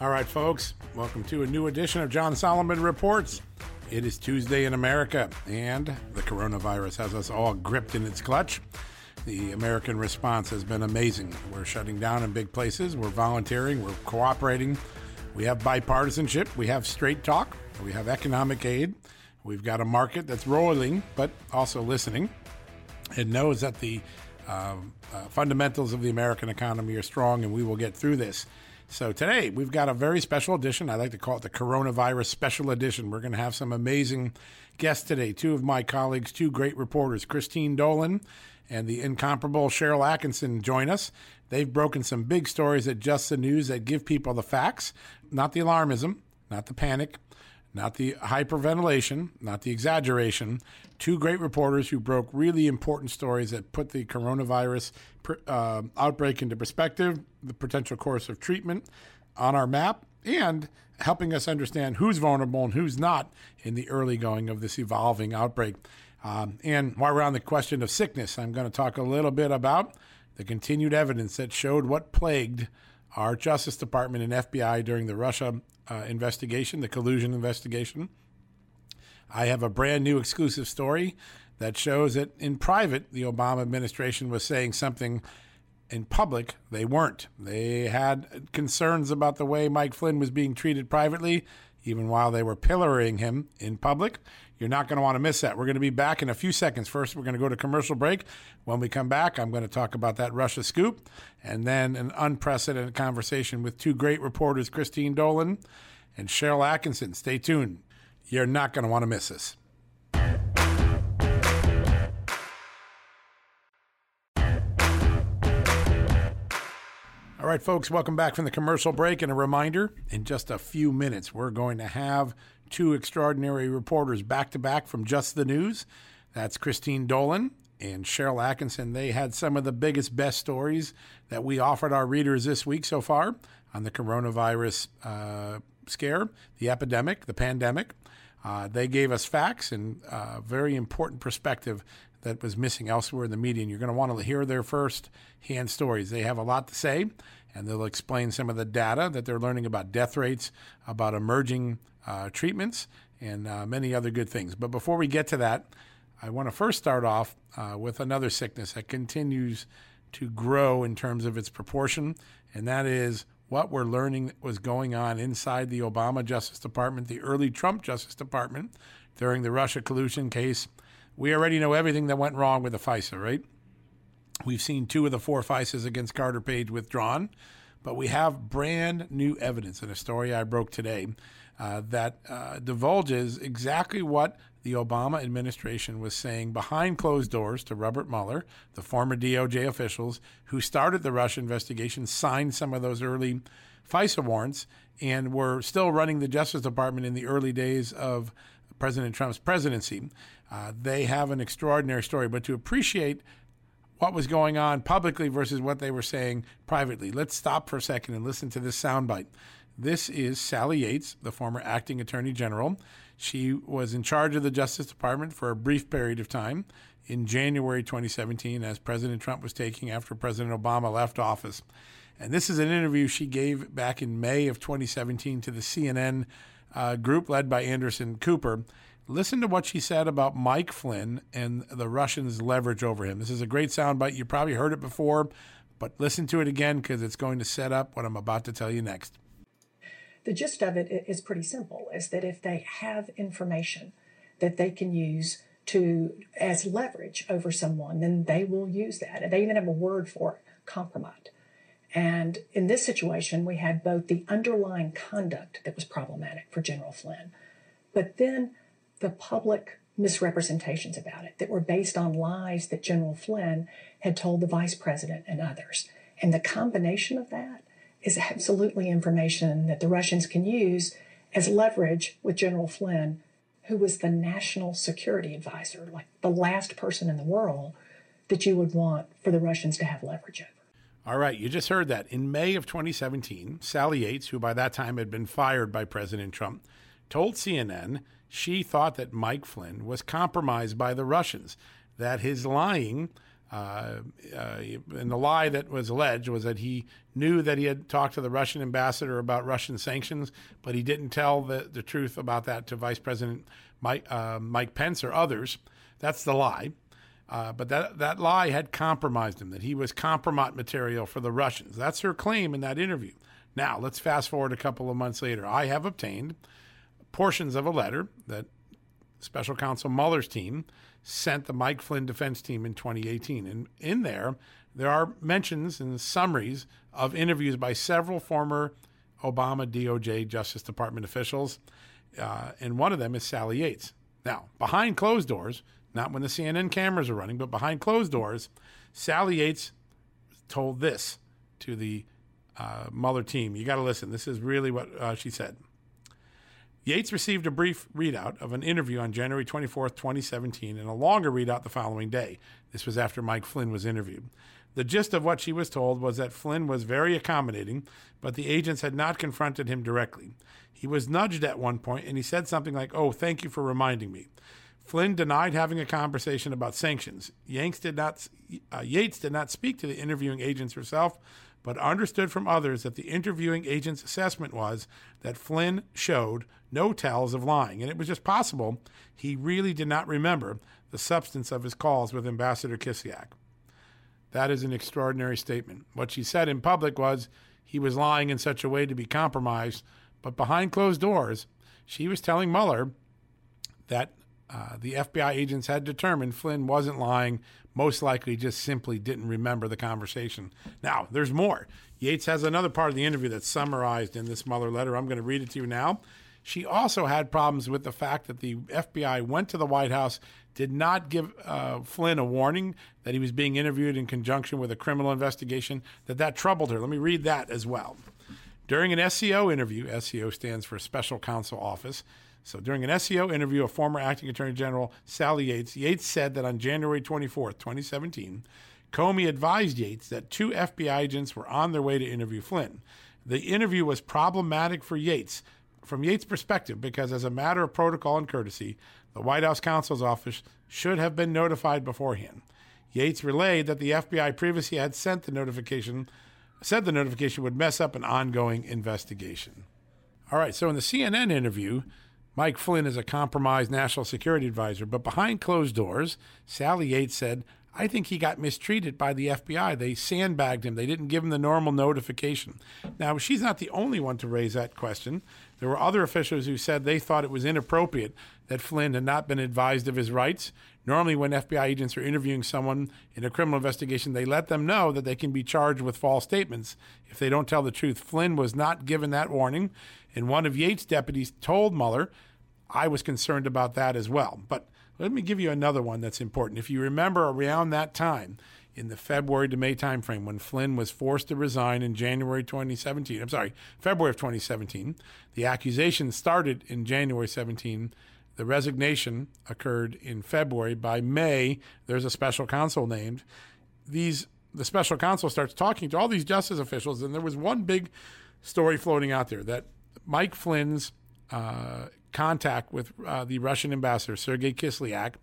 All right, folks, welcome to a new edition of John Solomon Reports. It is Tuesday in America, and the coronavirus has us all gripped in its clutch. The American response has been amazing. We're shutting down in big places, we're volunteering, we're cooperating, we have bipartisanship, we have straight talk, we have economic aid, we've got a market that's rolling, but also listening. It knows that the uh, uh, fundamentals of the American economy are strong, and we will get through this. So today we've got a very special edition. I like to call it the coronavirus special edition. We're going to have some amazing guests today. Two of my colleagues, two great reporters, Christine Dolan and the incomparable Sharyl Attkisson join us. They've broken some big stories at Just the News that give people the facts, not the alarmism, not the panic, not the hyperventilation, not the exaggeration. Two great reporters who broke really important stories that put the coronavirus uh, outbreak into perspective, the potential course of treatment on our map, and helping us understand who's vulnerable and who's not in the early going of this evolving outbreak. Um, and while we're on the question of sickness, I'm going to talk a little bit about the continued evidence that showed what plagued our Justice Department and FBI during the Russia uh, investigation, the collusion investigation. I have a brand new exclusive story that shows that in private, the Obama administration was saying something. In public, they weren't. They had concerns about the way Mike Flynn was being treated privately, even while they were pillorying him in public. You're not going to want to miss that. We're going to be back in a few seconds. First, we're going to go to commercial break. When we come back, I'm going to talk about that Russia scoop and then an unprecedented conversation with two great reporters, Christine Dolan and Sharyl Attkisson. Stay tuned. You're not going to want to miss this. Right, folks, welcome back from the commercial break. And a reminder in just a few minutes, we're going to have two extraordinary reporters back to back from Just the News. That's Christine Dolan and Sharyl Attkisson. They had some of the biggest, best stories that we offered our readers this week so far on the coronavirus uh, scare, the epidemic, the pandemic. Uh, they gave us facts and uh, very important perspective that was missing elsewhere in the media. And you're going to want to hear their first hand stories. They have a lot to say, and they'll explain some of the data that they're learning about death rates, about emerging uh, treatments, and uh, many other good things. But before we get to that, I want to first start off uh, with another sickness that continues to grow in terms of its proportion, and that is what we're learning was going on inside the Obama Justice Department, the early Trump Justice Department during the Russia collusion case. We already know everything that went wrong with the FISA, right? We've seen two of the four FISAs against Carter Page withdrawn, but we have brand new evidence in a story I broke today uh, that uh, divulges exactly what the Obama administration was saying behind closed doors to Robert Mueller, the former DOJ officials who started the Russia investigation, signed some of those early FISA warrants, and were still running the Justice Department in the early days of President Trump's presidency. Uh, they have an extraordinary story, but to appreciate what was going on publicly versus what they were saying privately, let's stop for a second and listen to this soundbite. This is Sally Yates, the former acting attorney general. She was in charge of the Justice Department for a brief period of time in January 2017 as President Trump was taking after President Obama left office. And this is an interview she gave back in May of 2017 to the CNN uh, group led by Anderson Cooper. Listen to what she said about Mike Flynn and the Russians' leverage over him. This is a great soundbite. You probably heard it before, but listen to it again because it's going to set up what I'm about to tell you next. The gist of it is pretty simple is that if they have information that they can use to as leverage over someone, then they will use that. And they even have a word for it, compromise. And in this situation, we had both the underlying conduct that was problematic for General Flynn, but then the public misrepresentations about it that were based on lies that General Flynn had told the vice president and others. And the combination of that is absolutely information that the Russians can use as leverage with General Flynn, who was the national security advisor, like the last person in the world that you would want for the Russians to have leverage over. All right, you just heard that. In May of 2017, Sally Yates, who by that time had been fired by President Trump, told CNN she thought that Mike Flynn was compromised by the Russians, that his lying, uh, uh, and the lie that was alleged was that he knew that he had talked to the Russian ambassador about Russian sanctions, but he didn't tell the, the truth about that to Vice President Mike, uh, Mike Pence or others. That's the lie. Uh, but that, that lie had compromised him, that he was compromise material for the Russians. That's her claim in that interview. Now, let's fast forward a couple of months later. I have obtained portions of a letter that Special Counsel Mueller's team sent the Mike Flynn defense team in 2018. And in there, there are mentions and summaries of interviews by several former Obama DOJ Justice Department officials. Uh, and one of them is Sally Yates. Now, behind closed doors, not when the CNN cameras are running, but behind closed doors, Sally Yates told this to the uh, Mueller team. You got to listen. This is really what uh, she said. Yates received a brief readout of an interview on January 24, 2017, and a longer readout the following day. This was after Mike Flynn was interviewed. The gist of what she was told was that Flynn was very accommodating, but the agents had not confronted him directly. He was nudged at one point, and he said something like, Oh, thank you for reminding me. Flynn denied having a conversation about sanctions. Yanks did not, uh, Yates did not speak to the interviewing agents herself, but understood from others that the interviewing agent's assessment was that Flynn showed no tells of lying, and it was just possible he really did not remember the substance of his calls with Ambassador Kislyak. That is an extraordinary statement. What she said in public was he was lying in such a way to be compromised, but behind closed doors, she was telling Mueller that uh, the FBI agents had determined Flynn wasn't lying, most likely just simply didn't remember the conversation. Now, there's more. Yates has another part of the interview that's summarized in this Mueller letter. I'm going to read it to you now. She also had problems with the fact that the FBI went to the White House, did not give uh, Flynn a warning that he was being interviewed in conjunction with a criminal investigation, that that troubled her. Let me read that as well. During an SCO interview, SCO stands for Special Counsel Office, so during an SCO interview, a former acting attorney general, Sally Yates, Yates said that on January 24, 2017, Comey advised Yates that two FBI agents were on their way to interview Flynn. The interview was problematic for Yates from Yates' perspective because, as a matter of protocol and courtesy, the White House counsel's office should have been notified beforehand. Yates relayed that the FBI previously had sent the notification, said the notification would mess up an ongoing investigation. All right, so in the CNN interview, Mike Flynn is a compromised national security advisor, but behind closed doors, Sally Yates said, I think he got mistreated by the FBI. They sandbagged him. They didn't give him the normal notification. Now, she's not the only one to raise that question. There were other officials who said they thought it was inappropriate that Flynn had not been advised of his rights. Normally, when FBI agents are interviewing someone in a criminal investigation, they let them know that they can be charged with false statements if they don't tell the truth. Flynn was not given that warning, and one of Yates' deputies told Mueller I was concerned about that as well. But let me give you another one that's important. If you remember around that time, in the February to May timeframe, when Flynn was forced to resign in January 2017, I'm sorry, February of 2017, the accusation started in January 17. The resignation occurred in February. By May, there's a special counsel named. These the special counsel starts talking to all these justice officials, and there was one big story floating out there that Mike Flynn's uh, contact with uh, the Russian ambassador, Sergei Kislyak,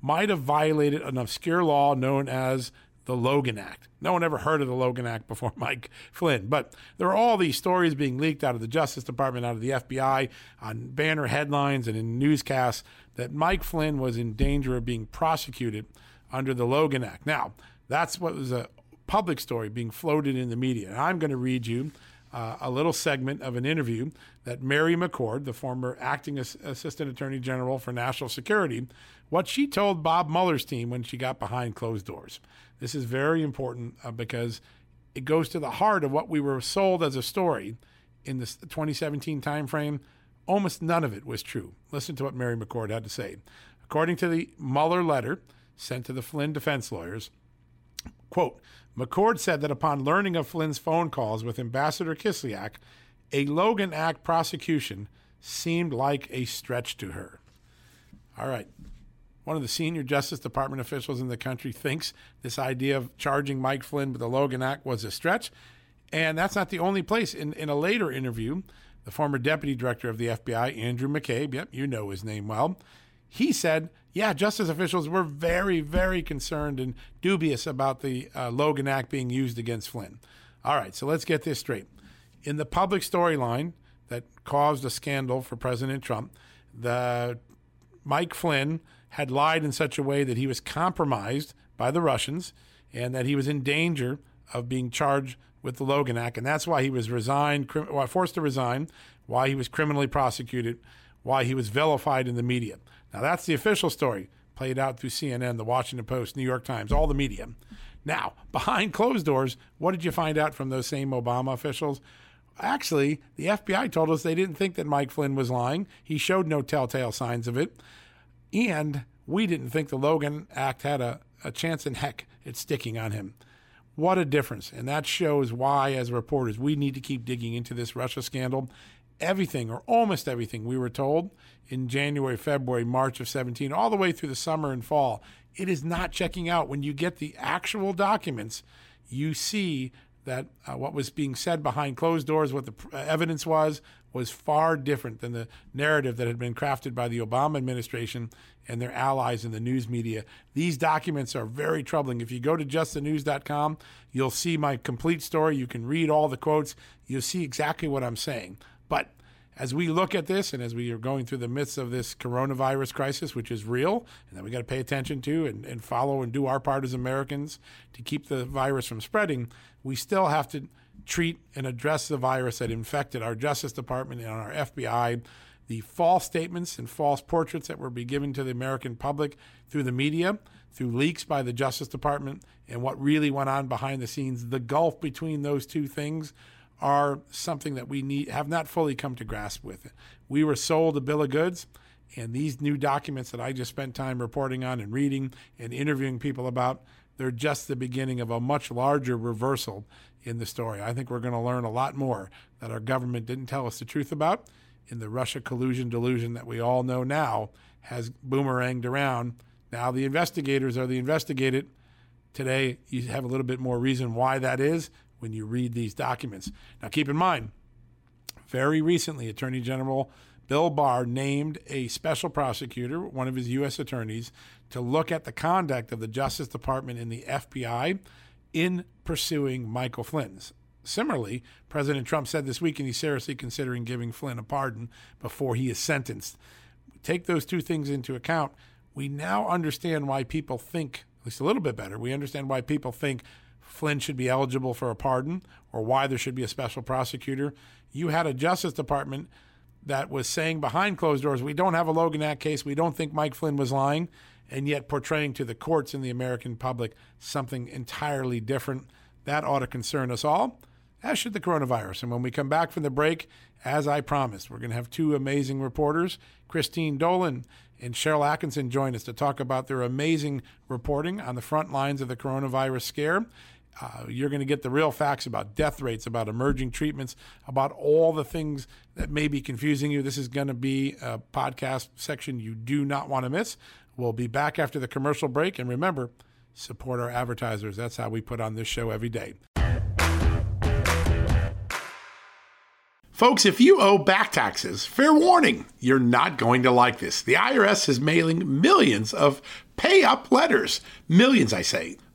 might have violated an obscure law known as the Logan Act. No one ever heard of the Logan Act before Mike Flynn, but there are all these stories being leaked out of the Justice Department, out of the FBI, on banner headlines and in newscasts that Mike Flynn was in danger of being prosecuted under the Logan Act. Now, that's what was a public story being floated in the media. And I'm going to read you uh, a little segment of an interview that Mary McCord, the former acting As- assistant attorney general for national security, what she told Bob Mueller's team when she got behind closed doors. This is very important uh, because it goes to the heart of what we were sold as a story in the 2017 timeframe. Almost none of it was true. Listen to what Mary McCord had to say. According to the Mueller letter sent to the Flynn defense lawyers, quote, McCord said that upon learning of Flynn's phone calls with Ambassador Kislyak, a Logan Act prosecution seemed like a stretch to her. All right. One of the senior Justice Department officials in the country thinks this idea of charging Mike Flynn with the Logan Act was a stretch. And that's not the only place. In, in a later interview, the former deputy director of the FBI, Andrew McCabe, yep, you know his name well, he said, yeah, justice officials were very, very concerned and dubious about the uh, Logan Act being used against Flynn. All right, so let's get this straight. In the public storyline that caused a scandal for President Trump, the Mike Flynn had lied in such a way that he was compromised by the Russians and that he was in danger of being charged with the Logan Act, and that's why he was resigned, forced to resign, why he was criminally prosecuted, why he was vilified in the media. Now, that's the official story, played out through CNN, the Washington Post, New York Times, all the media. Now, behind closed doors, what did you find out from those same Obama officials? Actually, the FBI told us they didn't think that Mike Flynn was lying. He showed no telltale signs of it. And we didn't think the Logan Act had a, a chance in heck at sticking on him. What a difference. And that shows why, as reporters, we need to keep digging into this Russia scandal everything or almost everything we were told in January, February, March of 17, all the way through the summer and fall. It is not checking out. When you get the actual documents, you see that uh, what was being said behind closed doors, what the pr- evidence was, was far different than the narrative that had been crafted by the Obama administration and their allies in the news media. These documents are very troubling. If you go to justthenews.com, you'll see my complete story. You can read all the quotes. You'll see exactly what I'm saying. But as we look at this and as we are going through the midst of this coronavirus crisis, which is real and that we got to pay attention to and, and follow and do our part as Americans to keep the virus from spreading, we still have to treat and address the virus that infected our Justice Department and our FBI. The false statements and false portraits that were being given to the American public through the media, through leaks by the Justice Department, and what really went on behind the scenes, the gulf between those two things are something that we need have not fully come to grasp with. We were sold a bill of goods, and these new documents that I just spent time reporting on and reading and interviewing people about, they're just the beginning of a much larger reversal in the story. I think we're going to learn a lot more that our government didn't tell us the truth about in the Russia collusion delusion that we all know now has boomeranged around. Now the investigators are the investigated. Today, you have a little bit more reason why that is when you read these documents. Now, keep in mind, very recently, Attorney General Bill Barr named a special prosecutor, one of his U.S. attorneys, to look at the conduct of the Justice Department and the FBI in pursuing Michael Flynn's. Similarly, President Trump said this week, and he's seriously considering giving Flynn a pardon before he is sentenced. Take those two things into account. We now understand why people think, at least a little bit better, we understand why people think Flynn should be eligible for a pardon or why there should be a special prosecutor. You had a Justice Department that was saying behind closed doors, we don't have a Logan Act case, we don't think Mike Flynn was lying, and yet portraying to the courts and the American public something entirely different. That ought to concern us all, as should the coronavirus. And when we come back from the break, as I promised, we're going to have two amazing reporters, Christine Dolan and Sharyl Attkisson, join us to talk about their amazing reporting on the front lines of the coronavirus scare. Uh, you're going to get the real facts about death rates, about emerging treatments, about all the things that may be confusing you. This is going to be a podcast section you do not want to miss. We'll be back after the commercial break. And remember, support our advertisers. That's how we put on this show every day. Folks, if you owe back taxes, fair warning, you're not going to like this. The IRS is mailing millions of pay up letters. Millions, I say.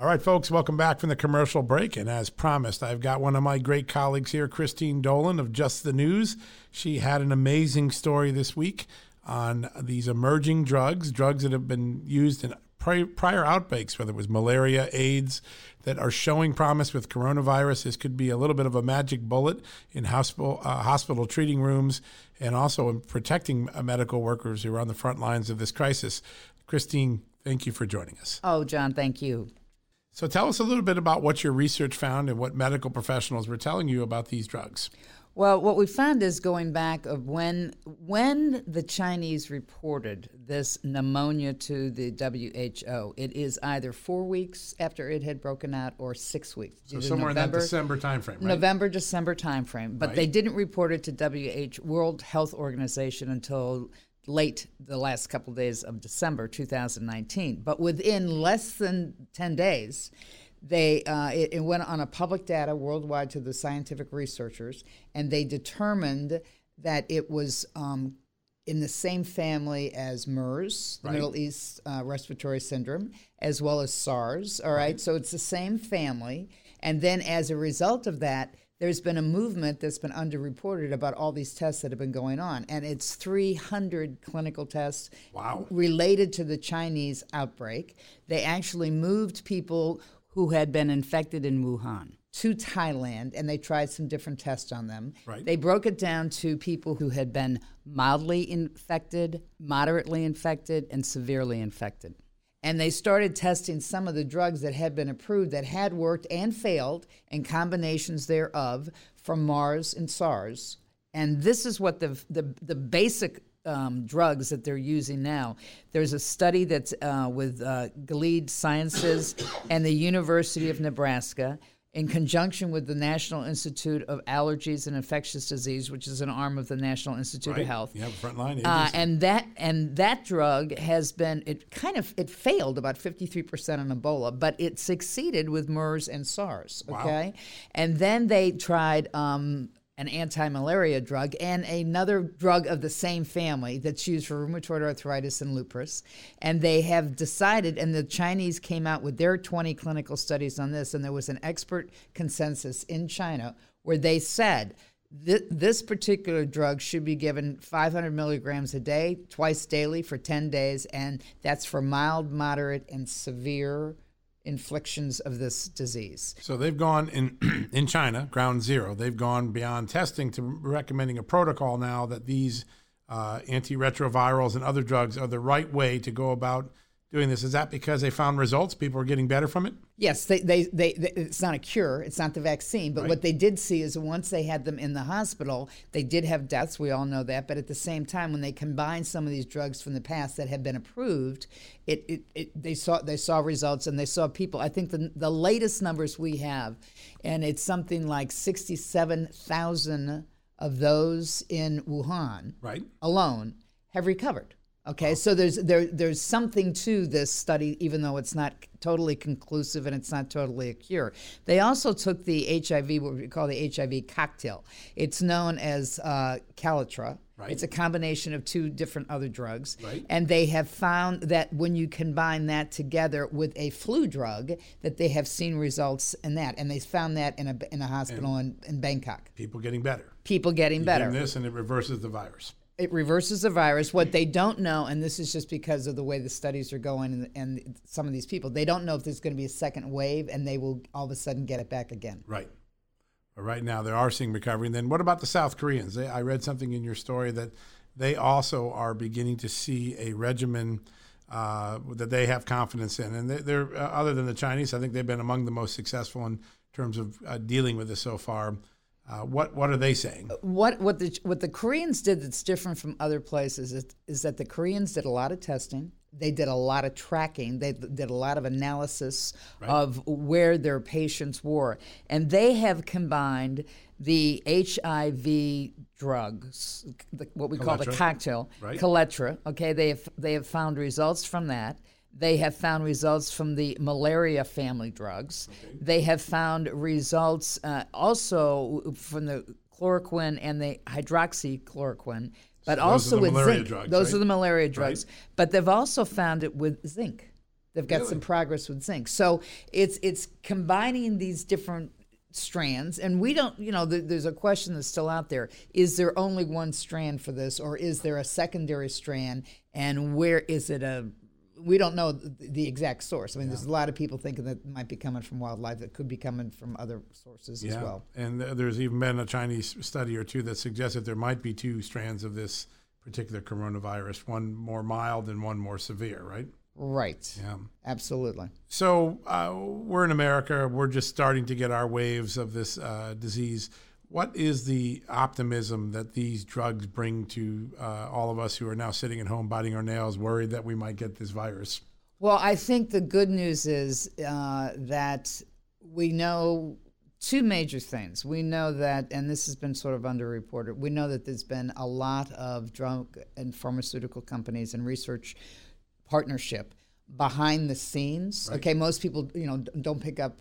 All right, folks, welcome back from the commercial break. And as promised, I've got one of my great colleagues here, Christine Dolan of Just the News. She had an amazing story this week on these emerging drugs, drugs that have been used in prior outbreaks, whether it was malaria, AIDS, that are showing promise with coronavirus. This could be a little bit of a magic bullet in hospital, uh, hospital treating rooms and also in protecting uh, medical workers who are on the front lines of this crisis. Christine, thank you for joining us. Oh, John, thank you. So tell us a little bit about what your research found and what medical professionals were telling you about these drugs. Well, what we found is going back of when when the Chinese reported this pneumonia to the WHO, it is either four weeks after it had broken out or six weeks. So somewhere November, in that December timeframe, right? November, December timeframe. But right. they didn't report it to WHO World Health Organization until late the last couple of days of December 2019. But within less than 10 days, they uh, it, it, went on a public data worldwide to the scientific researchers, and they determined that it was um, in the same family as MERS, the right. Middle East uh, Respiratory Syndrome, as well as SARS. All right? right, so it's the same family, and then as a result of that, there's been a movement that's been underreported about all these tests that have been going on, and it's 300 clinical tests wow. related to the Chinese outbreak. They actually moved people who had been infected in Wuhan to Thailand, and they tried some different tests on them. Right. They broke it down to people who had been mildly infected, moderately infected, and severely infected and they started testing some of the drugs that had been approved that had worked and failed and combinations thereof from MERS and SARS. And this is what the the, the basic um, drugs that they're using now. There's a study that's uh, with uh, Gilead Sciences and the University of Nebraska in conjunction with the National Institute of Allergies and Infectious Disease, which is an arm of the National Institute right. of Health. Yeah, frontline uh, and that and that drug has been it kind of it failed about 53% on Ebola, but it succeeded with MERS and SARS. Okay, wow. and then they tried um, an anti malaria drug, and another drug of the same family that's used for rheumatoid arthritis and lupus. And they have decided, and the Chinese came out with their 20 clinical studies on this, and there was an expert consensus in China where they said, this particular drug should be given 500 milligrams a day, twice daily for 10 days, and that's for mild, moderate, and severe inflictions of this disease. So they've gone in in China, ground zero. They've gone beyond testing to recommending a protocol now that these uh, antiretrovirals and other drugs are the right way to go about doing this? Is that because they found results? People are getting better from it? Yes, they, they, they, they it's not a cure, it's not the vaccine. But right. what they did see is once they had them in the hospital, they did have deaths. We all know that. But at the same time, when they combined some of these drugs from the past that had been approved, it, it, it they saw they saw results and they saw people. I think the the latest numbers we have, and it's something like sixty seven thousand of those in Wuhan right. alone have recovered. Okay, so there's there there's something to this study, even though it's not totally conclusive and it's not totally a cure. They also took the HIV, what we call the HIV cocktail. It's known as uh, Kaletra, Right. It's a combination of two different other drugs. Right. And they have found that when you combine that together with a flu drug, that they have seen results in that. And they found that in a, in a hospital in, in Bangkok. People getting better. People getting You better. give this and it reverses the virus. It reverses the virus. What they don't know, and this is just because of the way the studies are going, and, and some of these people, they don't know if there's going to be a second wave, and they will all of a sudden get it back again. Right. But right now, they are seeing recovery. And then what about the South Koreans? They, I read something in your story that they also are beginning to see a regimen uh, that they have confidence in. And they, they're, uh, other than the Chinese, I think they've been among the most successful in terms of uh, dealing with this so far. Uh, what what are they saying? What what the what the Koreans did that's different from other places is, is that the Koreans did a lot of testing. They did a lot of tracking. They did a lot of analysis of where their patients were, and they have combined the HIV drugs, the, what we call the cocktail, Right. Kaletra. Okay, they have they have found results from that. They have found results from the malaria family drugs. They have found results uh, also from the chloroquine and the hydroxychloroquine, but are also with zinc. drugs, those right? are the malaria drugs. But they've also found it with zinc. They've got some progress with zinc. So it's it's combining these different strands and we don't you know th- there's a question that's still out there is there only one strand for this or is there a secondary strand and where is it a we don't know the, exact source i mean there's a lot of people thinking that it might be coming from wildlife that could be coming from other sources as well And there's even been a Chinese study or two that suggests that there might be two strands of this particular coronavirus, one more mild and one more severe, right? right Yeah. absolutely So uh, we're in America. We're just starting to get our waves of this uh, disease. What is the optimism that these drugs bring to uh, all of us who are now sitting at home biting our nails, worried that we might get this virus? Well, I think the good news is uh, that we know two major things. We know that, and this has been sort of underreported, we know that there's been a lot of drug and pharmaceutical companies and research partnership behind the scenes. Okay, most people, you know, don't pick up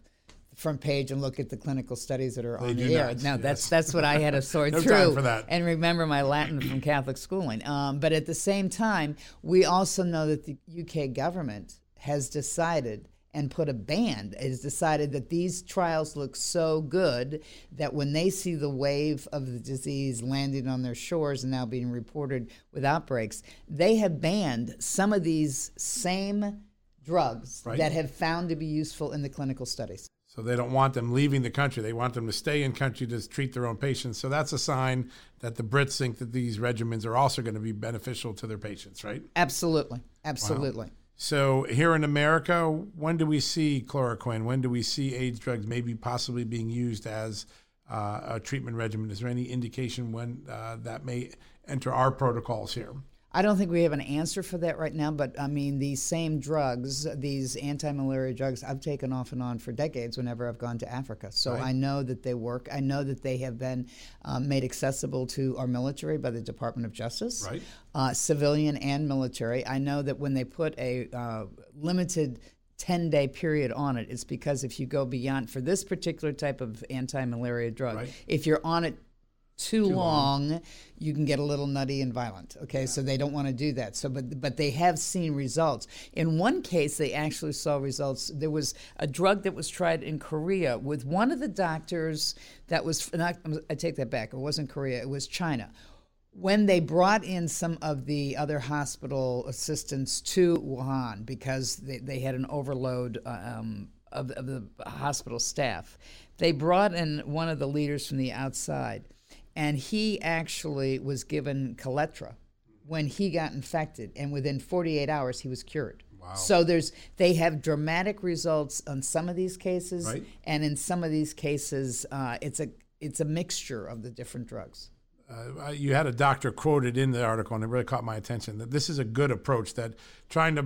front page and look at the clinical studies that are on do the air. not, No, yes. that's that's what I had to sort No through time for that. and remember my Latin from Catholic schooling. Um, but at the same time, we also know that the UK government has decided and put a ban It has decided that these trials look so good that when they see the wave of the disease landing on their shores and now being reported with outbreaks, they have banned some of these same drugs Right. that have found to be useful in the clinical studies. So they don't want them leaving the country. They want them to stay in country to treat their own patients. So that's a sign that the Brits think that these regimens are also going to be beneficial to their patients, right? Absolutely. Absolutely. So here in America, when do we see chloroquine? When do we see AIDS drugs maybe possibly being used as uh, a treatment regimen? Is there any indication when uh, that may enter our protocols here? I don't think we have an answer for that right now, but I mean, these same drugs, these anti malaria drugs, I've taken off and on for decades whenever I've gone to Africa. So I know that they work. I know that they have been um, made accessible to our military by the Department of Justice, Right. uh, civilian and military. I know that when they put a uh, limited 10 day period on it, it's because if you go beyond, for this particular type of anti malaria drug, Right. if you're on it too, long, you can get a little nutty and violent. Okay, so they don't want to do that. So, but but they have seen results. In one case, they actually saw results. There was a drug that was tried in Korea with one of the doctors that was. Not, I take that back. It wasn't Korea. It was China. When they brought in some of the other hospital assistants to Wuhan because they, they had an overload um, of, of the hospital staff, they brought in one of the leaders from the outside and he actually was given Kaletra when he got infected, and within 48 hours he was cured. Wow. So there's they have dramatic results on some of these cases, Right. and in some of these cases, uh, it's a it's a mixture of the different drugs. Uh, you had a doctor quoted in the article, and it really caught my attention that this is a good approach. That trying to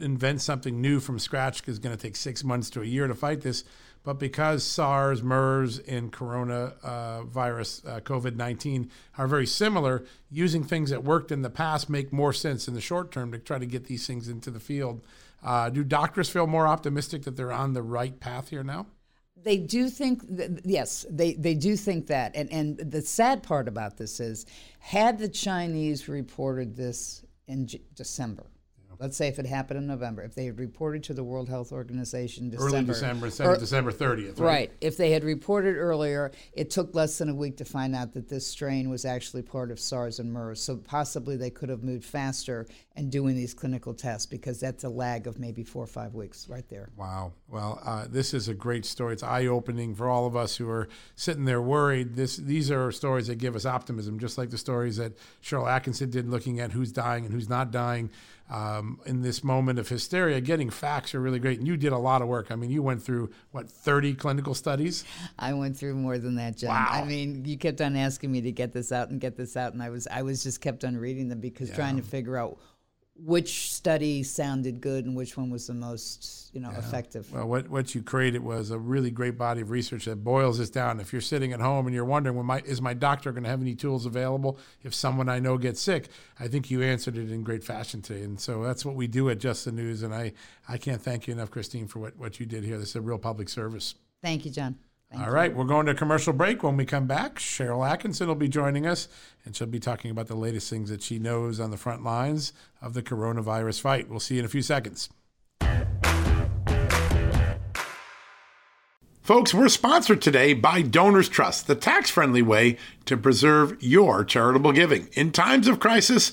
invent something new from scratch is going to take six months to a year to fight this. But because SARS, MERS, and Corona uh, uh, COVID 19, are very similar, using things that worked in the past make more sense in the short term to try to get these things into the field. Uh, do doctors feel more optimistic that they're on the right path here now? They do think, yes, they, they do think that. And, and the sad part about this is, had the Chinese reported this in J- December, Let's say if it happened in November, if they had reported to the World Health Organization December, early December, or, December 30th, right? right? If they had reported earlier, it took less than a week to find out that this strain was actually part of SARS and MERS. So possibly they could have moved faster and doing these clinical tests because that's a lag of maybe four or five weeks right there. Wow. Well, uh, this is a great story. It's eye opening for all of us who are sitting there worried. This these are stories that give us optimism, just like the stories that Sharyl Attkisson did, looking at who's dying and who's not dying um, in this moment of hysteria, getting facts are really great. And you did a lot of work. I mean, you went through what thirty clinical studies. I went through more than that, John. Wow. I mean, you kept on asking me to get this out and get this out, and I was I was just kept on reading them because yeah. trying to figure out which study sounded good and which one was the most you know yeah. effective. Well, what what you created was a really great body of research that boils this down. If you're sitting at home and you're wondering, well, my, is my doctor going to have any tools available if someone I know gets sick? I think you answered it in great fashion today, and so that's what we do at Just the News. And I I can't thank you enough, Christine, for what what you did here. This is a real public service. Thank you, John. Thank All you. right, we're going to a commercial break. When we come back, Sharyl Attkisson will be joining us, and she'll be talking about the latest things that she knows on the front lines of the coronavirus fight. We'll see you in a few seconds. Folks, we're sponsored today by Donors Trust, the tax friendly way to preserve your charitable giving. In times of crisis,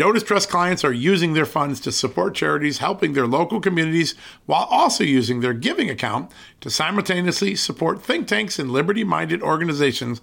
Donors Trust clients are using their funds to support charities helping their local communities while also using their giving account to simultaneously support think tanks and liberty minded organizations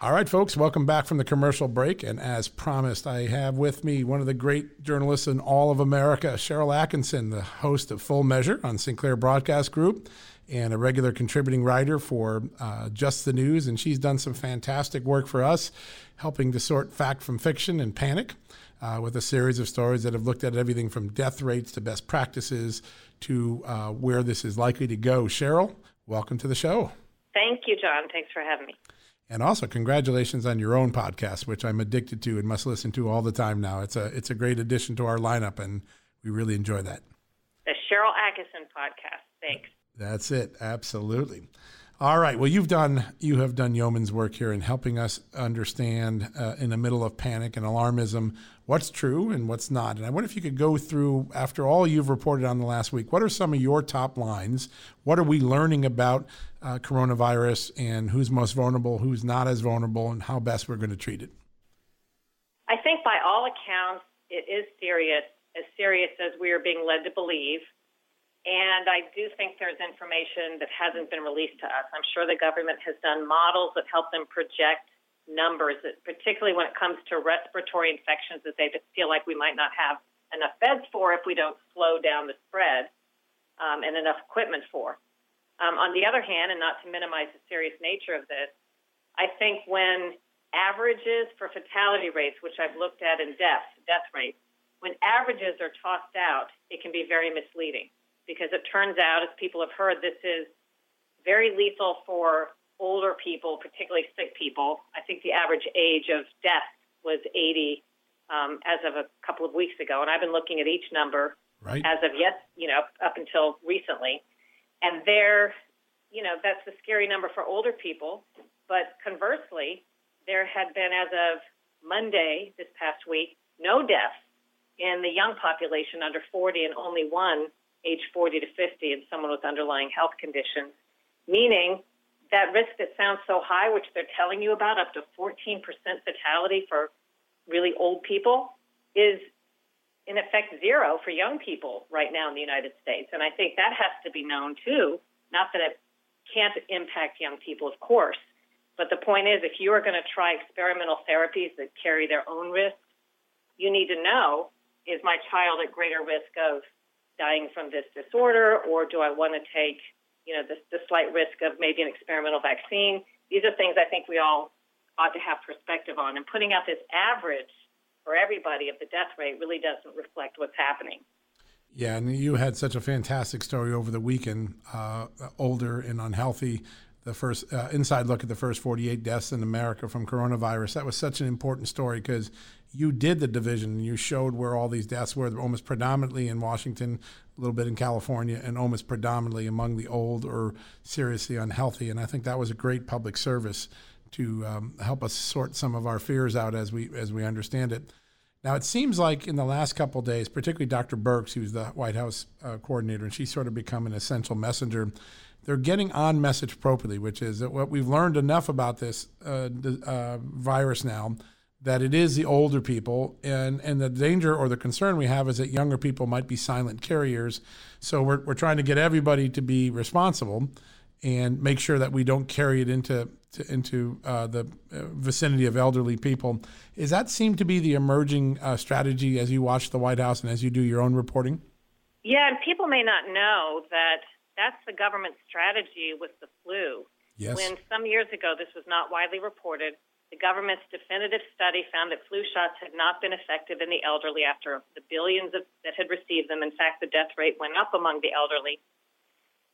All right, folks, welcome back from the commercial break. And as promised, I have with me one of the great journalists in all of America, Sharyl Attkisson, the host of Full Measure on Sinclair Broadcast Group and a regular contributing writer for uh, Just the News. And she's done some fantastic work for us, helping to sort fact from fiction and panic uh, with a series of stories that have looked at everything from death rates to best practices to uh, where this is likely to go. Sharyl, welcome to the show. Thank you, John. Thanks for having me. And also, congratulations on your own podcast, which I'm addicted to and must listen to all the time now. It's a it's a great addition to our lineup, and we really enjoy that. The Sharyl Attkisson podcast. Thanks. That's it. Absolutely. All right. Well, you've done you have done yeoman's work here in helping us understand uh, in the middle of panic and alarmism what's true and what's not. And I wonder if you could go through after all you've reported on the last week. What are some of your top lines? What are we learning about uh, coronavirus and who's most vulnerable, who's not as vulnerable, and how best we're going to treat it? I think by all accounts it is serious, as serious as we are being led to believe. And I do think there's information that hasn't been released to us. I'm sure the government has done models that help them project numbers, particularly when it comes to respiratory infections that they feel like we might not have enough beds for if we don't slow down the spread um, and enough equipment for. Um, on the other hand, and not to minimize the serious nature of this, I think when averages for fatality rates, which I've looked at in deaths, death rates, when averages are tossed out, it can be very misleading because it turns out, as people have heard, this is very lethal for older people, particularly sick people. I think the average age of death was 80 um, as of a couple of weeks ago, and I've been looking at each number right. as of yet, you know, up until recently, and there, you know, that's a scary number for older people. But conversely, there had been as of Monday this past week no deaths in the young population under 40, and only one age 40 to 50 and someone with underlying health conditions, meaning that risk that sounds so high, which they're telling you about, up to 14% fatality for really old people is in effect zero for young people right now in the United States. And I think that has to be known too. Not that it can't impact young people, of course. But the point is, if you are going to try experimental therapies that carry their own risk, you need to know is my child at greater risk of dying from this disorder, or do I want to take, you know, the, the slight risk of maybe an experimental vaccine? These are things I think we all ought to have perspective on. And putting out this average for everybody of the death rate really doesn't reflect what's happening. Yeah, and you had such a fantastic story over the weekend. Uh, older and unhealthy, the first uh, inside look at the first 48 deaths in America from coronavirus. That was such an important story because you did the division and you showed where all these deaths were almost predominantly in Washington, a little bit in California, and almost predominantly among the old or seriously unhealthy. And I think that was a great public service to um, help us sort some of our fears out as we as we understand it. Now it seems like in the last couple days, particularly Dr. Birx, who's the White House uh, coordinator, and she's sort of become an essential messenger. They're getting on message appropriately, which is that what we've learned enough about this uh, uh, virus now that it is the older people and and the danger or the concern we have is that younger people might be silent carriers. So we're, we're trying to get everybody to be responsible and make sure that we don't carry it into to, into uh, the uh, vicinity of elderly people. Is that seem to be the emerging uh, strategy as you watch the white house and as you do your own reporting? Yeah and people may not know that that's the government strategy with the flu. Yes. when some years ago this was not widely reported the government's definitive study found that flu shots had not been effective in the elderly after the billions of, that had received them. In fact, the death rate went up among the elderly.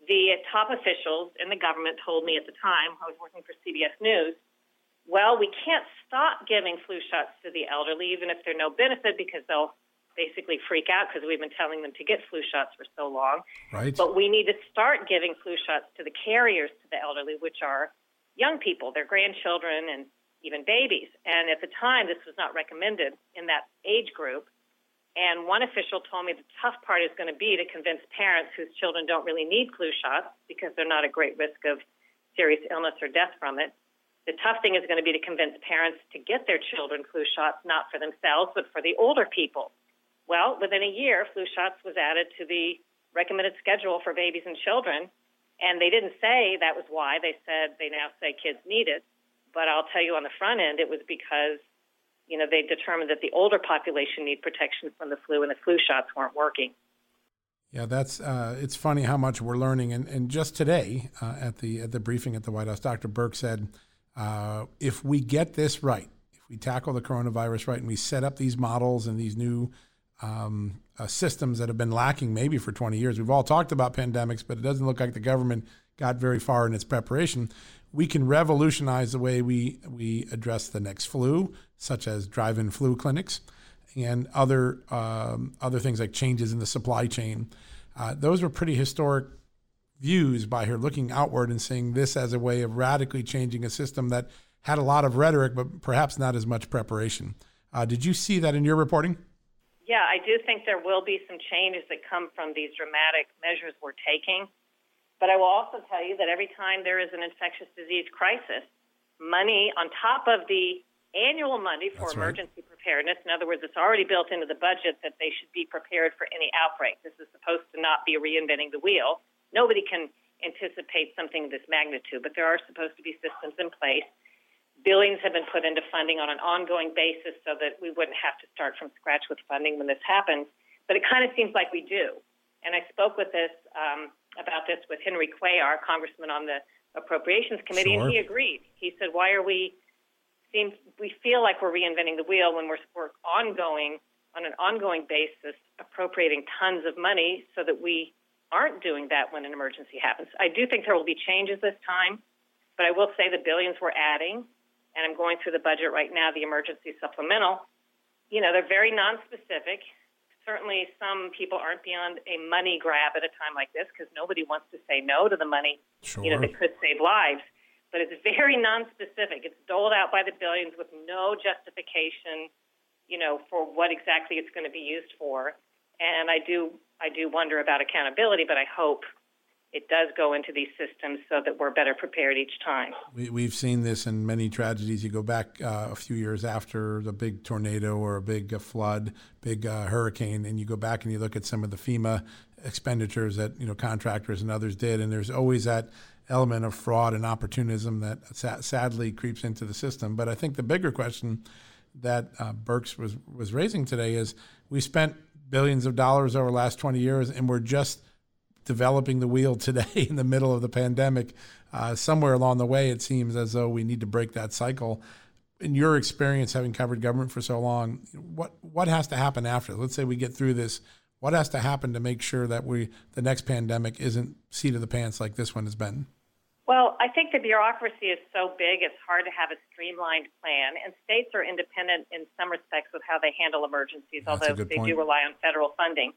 The top officials in the government told me at the time, I was working for CBS News, well, we can't stop giving flu shots to the elderly, even if they're no benefit, because they'll basically freak out because we've been telling them to get flu shots for so long. Right. But we need to start giving flu shots to the carriers to the elderly, which are young people, their grandchildren, and even babies. And at the time, this was not recommended in that age group. And one official told me the tough part is going to be to convince parents whose children don't really need flu shots because they're not at great risk of serious illness or death from it. The tough thing is going to be to convince parents to get their children flu shots, not for themselves, but for the older people. Well, within a year, flu shots was added to the recommended schedule for babies and children. And they didn't say that was why. They said they now say kids need it. But I'll tell you on the front end, it was because you know they determined that the older population need protection from the flu, and the flu shots weren't working. Yeah, that's uh, it's funny how much we're learning. And, and just today uh, at the at the briefing at the White House, Dr. Birx said, uh, if we get this right, if we tackle the coronavirus right, and we set up these models and these new um, uh, systems that have been lacking maybe for 20 years, we've all talked about pandemics, but it doesn't look like the government got very far in its preparation we can revolutionize the way we, we address the next flu, such as drive-in flu clinics and other um, other things like changes in the supply chain. Uh, those were pretty historic views by her looking outward and seeing this as a way of radically changing a system that had a lot of rhetoric, but perhaps not as much preparation. Uh, did you see that in your reporting? Yeah, I do think there will be some changes that come from these dramatic measures we're taking. But I will also tell you that every time there is an infectious disease crisis, money on top of the annual money for That's emergency right. preparedness, in other words, it's already built into the budget that they should be prepared for any outbreak. This is supposed to not be reinventing the wheel. Nobody can anticipate something of this magnitude, but there are supposed to be systems in place. Billions have been put into funding on an ongoing basis so that we wouldn't have to start from scratch with funding when this happens. But it kind of seems like we do. And I spoke with this um, about this with Henry Cuellar, congressman on the Appropriations Committee, sure. and he agreed. He said, "Why are we seem we feel like we're reinventing the wheel when we're we're ongoing on an ongoing basis appropriating tons of money so that we aren't doing that when an emergency happens. I do think there will be changes this time, but I will say the billions we're adding, and I'm going through the budget right now, the emergency supplemental. You know, they're very nonspecific certainly some people aren't beyond a money grab at a time like this because nobody wants to say no to the money sure. you know that could save lives. But it's very nonspecific. It's doled out by the billions with no justification you know for what exactly it's going to be used for. And i do i do wonder about accountability but i hope it does go into these systems so that we're better prepared each time. We, have seen this in many tragedies. You go back uh, a few years after the big tornado or a big uh, flood, big uh, hurricane, and you go back and you look at some of the FEMA expenditures that you know contractors and others did, and there's always that element of fraud and opportunism that sa- sadly creeps into the system. But I think the bigger question that uh, Birx was was raising today is we spent billions of dollars over the last 20 years, and we're just developing the wheel today in the middle of the pandemic. Uh, somewhere along the way, it seems as though we need to break that cycle. In your experience, having covered government for so long, what what has to happen after? Let's say we get through this. What has to happen to make sure that we the next pandemic isn't seat of the pants like this one has been? Well, I think the bureaucracy is so big, it's hard to have a streamlined plan. And states are independent in some respects with how they handle emergencies, That's although they point. do rely on federal funding.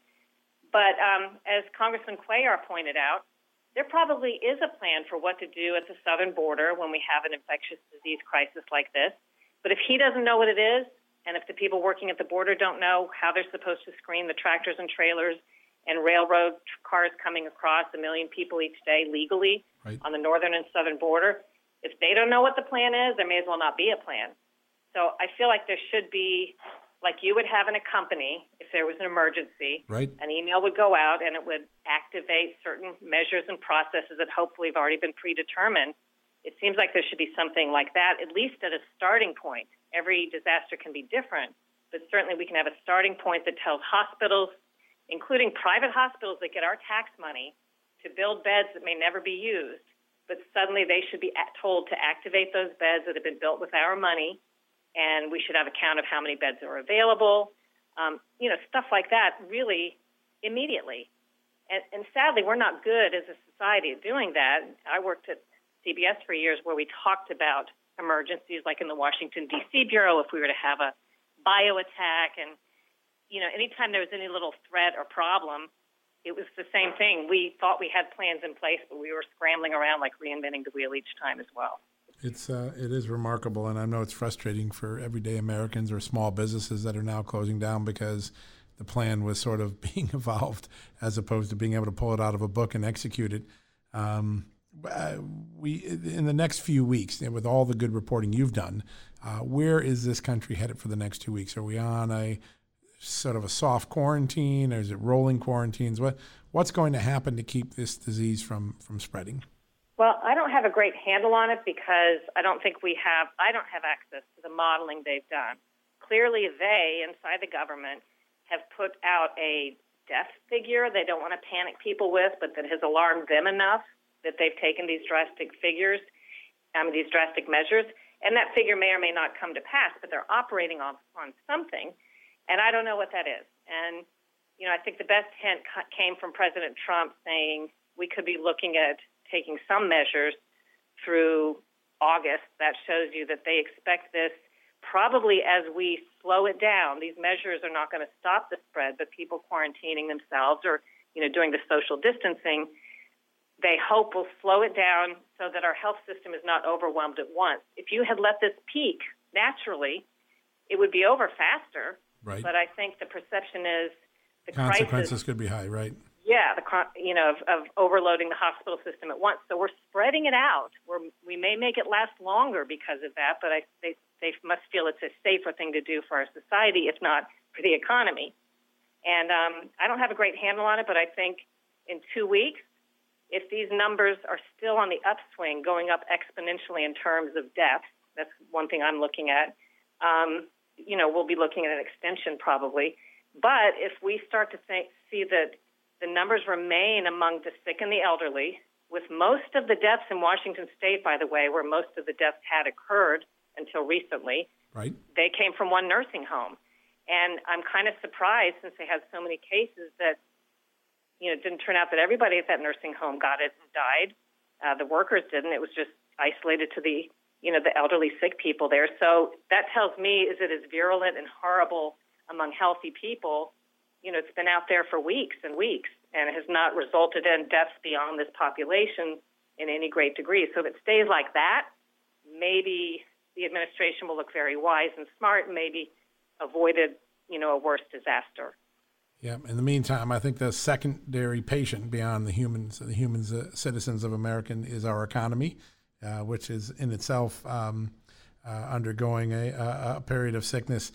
But um, as Congressman Cuellar pointed out, there probably is a plan for what to do at the southern border when we have an infectious disease crisis like this. But if he doesn't know what it is, and if the people working at the border don't know how they're supposed to screen the tractors and trailers and railroad cars coming across a million people each day legally right. on the northern and southern border, if they don't know what the plan is, there may as well not be a plan. So I feel like there should be like you would have in a company if there was an emergency. Right. An email would go out and it would activate certain measures and processes that hopefully have already been predetermined. It seems like there should be something like that, at least at a starting point. Every disaster can be different, but certainly we can have a starting point that tells hospitals, including private hospitals that get our tax money, to build beds that may never be used, but suddenly they should be told to activate those beds that have been built with our money and we should have a count of how many beds are available. Um, you know, stuff like that really immediately. And, and sadly, we're not good as a society at doing that. I worked at CBS for years where we talked about emergencies, like in the Washington, D.C. Bureau, if we were to have a bio attack. And, you know, anytime there was any little threat or problem, it was the same thing. We thought we had plans in place, but we were scrambling around like reinventing the wheel each time as well. It's uh, it is remarkable, and I know it's frustrating for everyday Americans or small businesses that are now closing down because the plan was sort of being evolved as opposed to being able to pull it out of a book and execute it. Um, uh, we in the next few weeks, with all the good reporting you've done, uh, where is this country headed for the next two weeks? Are we on a sort of a soft quarantine, or is it rolling quarantines? What what's going to happen to keep this disease from from spreading? Well, I don't have a great handle on it because I don't think we have, I don't have access to the modeling they've done. Clearly, they, inside the government, have put out a death figure they don't want to panic people with, but that has alarmed them enough that they've taken these drastic figures, um, these drastic measures. And that figure may or may not come to pass, but they're operating on, on something. And I don't know what that is. And, you know, I think the best hint came from President Trump saying we could be looking at taking some measures through August. That shows you that they expect this probably as we slow it down. These measures are not going to stop the spread, but people quarantining themselves or you know doing the social distancing, they hope will slow it down so that our health system is not overwhelmed at once. If you had let this peak naturally, it would be over faster. Right. But I think the perception is the consequences crisis, could be high, right? Yeah, the you know of, of overloading the hospital system at once. So we're spreading it out. We're, we may make it last longer because of that, but I, they they must feel it's a safer thing to do for our society, if not for the economy. And um, I don't have a great handle on it, but I think in two weeks, if these numbers are still on the upswing, going up exponentially in terms of deaths, that's one thing I'm looking at. Um, you know, we'll be looking at an extension probably. But if we start to think, see that the numbers remain among the sick and the elderly, with most of the deaths in Washington state, by the way, where most of the deaths had occurred until recently. Right. They came from one nursing home. And I'm kind of surprised since they had so many cases that, you know, it didn't turn out that everybody at that nursing home got it and died. Uh, the workers didn't. It was just isolated to the, you know, the elderly sick people there. So that tells me is it as virulent and horrible among healthy people you know, it's been out there for weeks and weeks and has not resulted in deaths beyond this population in any great degree. So if it stays like that, maybe the administration will look very wise and smart and maybe avoided, you know, a worse disaster. Yeah. In the meantime, I think the secondary patient beyond the humans, the humans, uh, citizens of American, is our economy, uh, which is in itself um, uh, undergoing a, a, period of sickness.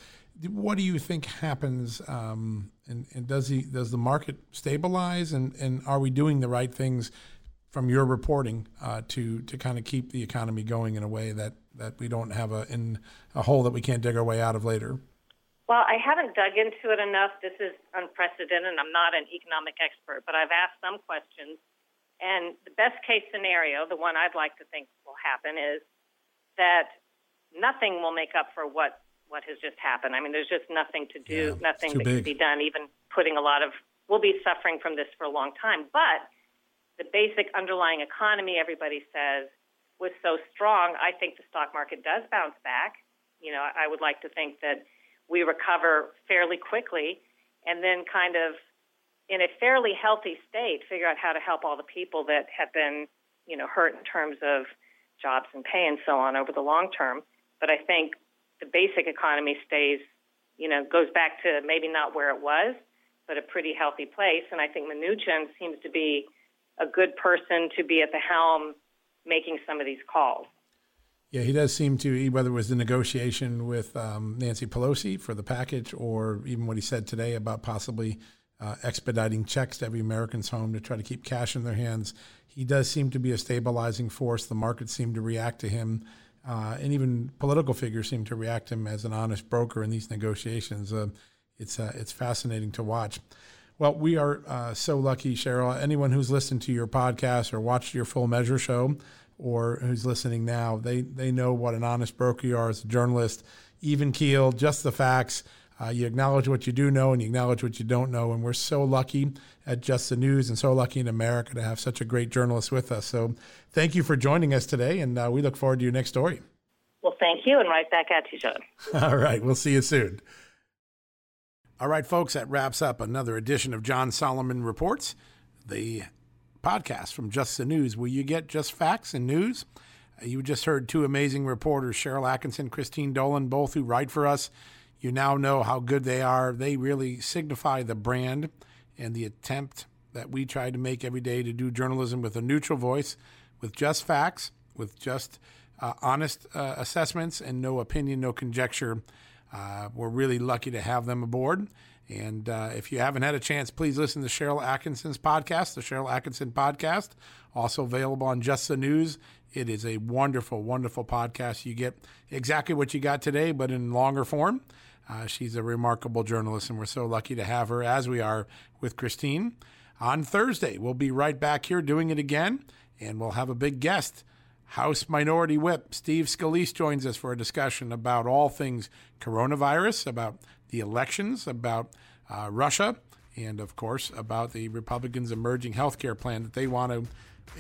What do you think happens? Um, and, and, does he does the market stabilize? And, and are we doing the right things from your reporting uh, to to kind of keep the economy going in a way that, that we don't have a in a hole that we can't dig our way out of later? Well, I haven't dug into it enough. This is unprecedented. I'm not an economic expert, but I've asked some questions. And the best case scenario, the one I'd like to think will happen, is that nothing will make up for what what has just happened. I mean, there's just nothing to do, yeah, nothing that big. can be done. Even putting a lot of, we'll be suffering from this for a long time. But the basic underlying economy, everybody says, was so strong. I think the stock market does bounce back. You know, I would like to think that we recover fairly quickly and then kind of in a fairly healthy state figure out how to help all the people that have been you know hurt in terms of jobs and pay and so on over the long term but i think the basic economy stays you know goes back to maybe not where it was but a pretty healthy place and i think Mnuchin seems to be a good person to be at the helm making some of these calls yeah, he does seem to, whether it was the negotiation with um, Nancy Pelosi for the package or even what he said today about possibly uh, expediting checks to every American's home to try to keep cash in their hands. He does seem to be a stabilizing force. The markets seem to react to him, uh, and even political figures seem to react to him as an honest broker in these negotiations. Uh, it's uh, it's fascinating to watch. Well, we are uh, so lucky, Sharyl. Anyone who's listened to your podcast or watched your full measure show, or who's listening now, they they know what an honest broker you are as a journalist, even keel, just the facts. Uh, you acknowledge what you do know and you acknowledge what you don't know. And we're so lucky at Just the News and so lucky in America to have such a great journalist with us. So thank you for joining us today. And uh, we look forward to your next story. Well, thank you. And right back at you, John. All right. We'll see you soon. All right, folks, that wraps up another edition of John Solomon Reports. The podcast from Just the News, where you get just facts and news. Uh, you just heard two amazing reporters, Sharyl Attkisson, Christine Dolan, both who write for us. You now know how good they are. They really signify the brand and the attempt that we try to make every day to do journalism with a neutral voice, with just facts, with just uh, honest uh, assessments, and no opinion, no conjecture. Uh, we're really lucky to have them aboard. And uh, if you haven't had a chance, please listen to Sharyl Attkisson's podcast, the Sharyl Attkisson podcast, also available on Just the News. It is a wonderful, wonderful podcast. You get exactly what you got today, but in longer form. Uh, she's a remarkable journalist, and we're so lucky to have her, as we are with Christine. On Thursday, we'll be right back here doing it again, and we'll have a big guest. House Minority Whip Steve Scalise joins us for a discussion about all things coronavirus, about the elections, about uh, Russia, and of course about the Republicans' emerging health care plan that they want to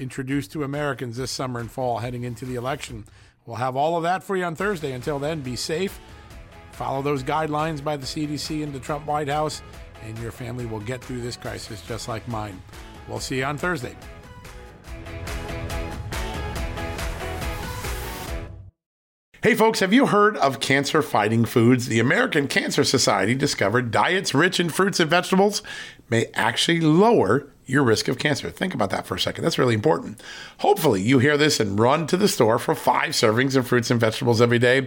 introduce to Americans this summer and fall heading into the election. We'll have all of that for you on Thursday. Until then, be safe. Follow those guidelines by the CDC and the Trump White House, and your family will get through this crisis just like mine. We'll see you on Thursday. Hey, folks, have you heard of cancer fighting foods? The American Cancer Society discovered diets rich in fruits and vegetables may actually lower your risk of cancer. Think about that for a second. That's really important. Hopefully, you hear this and run to the store for five servings of fruits and vegetables every day.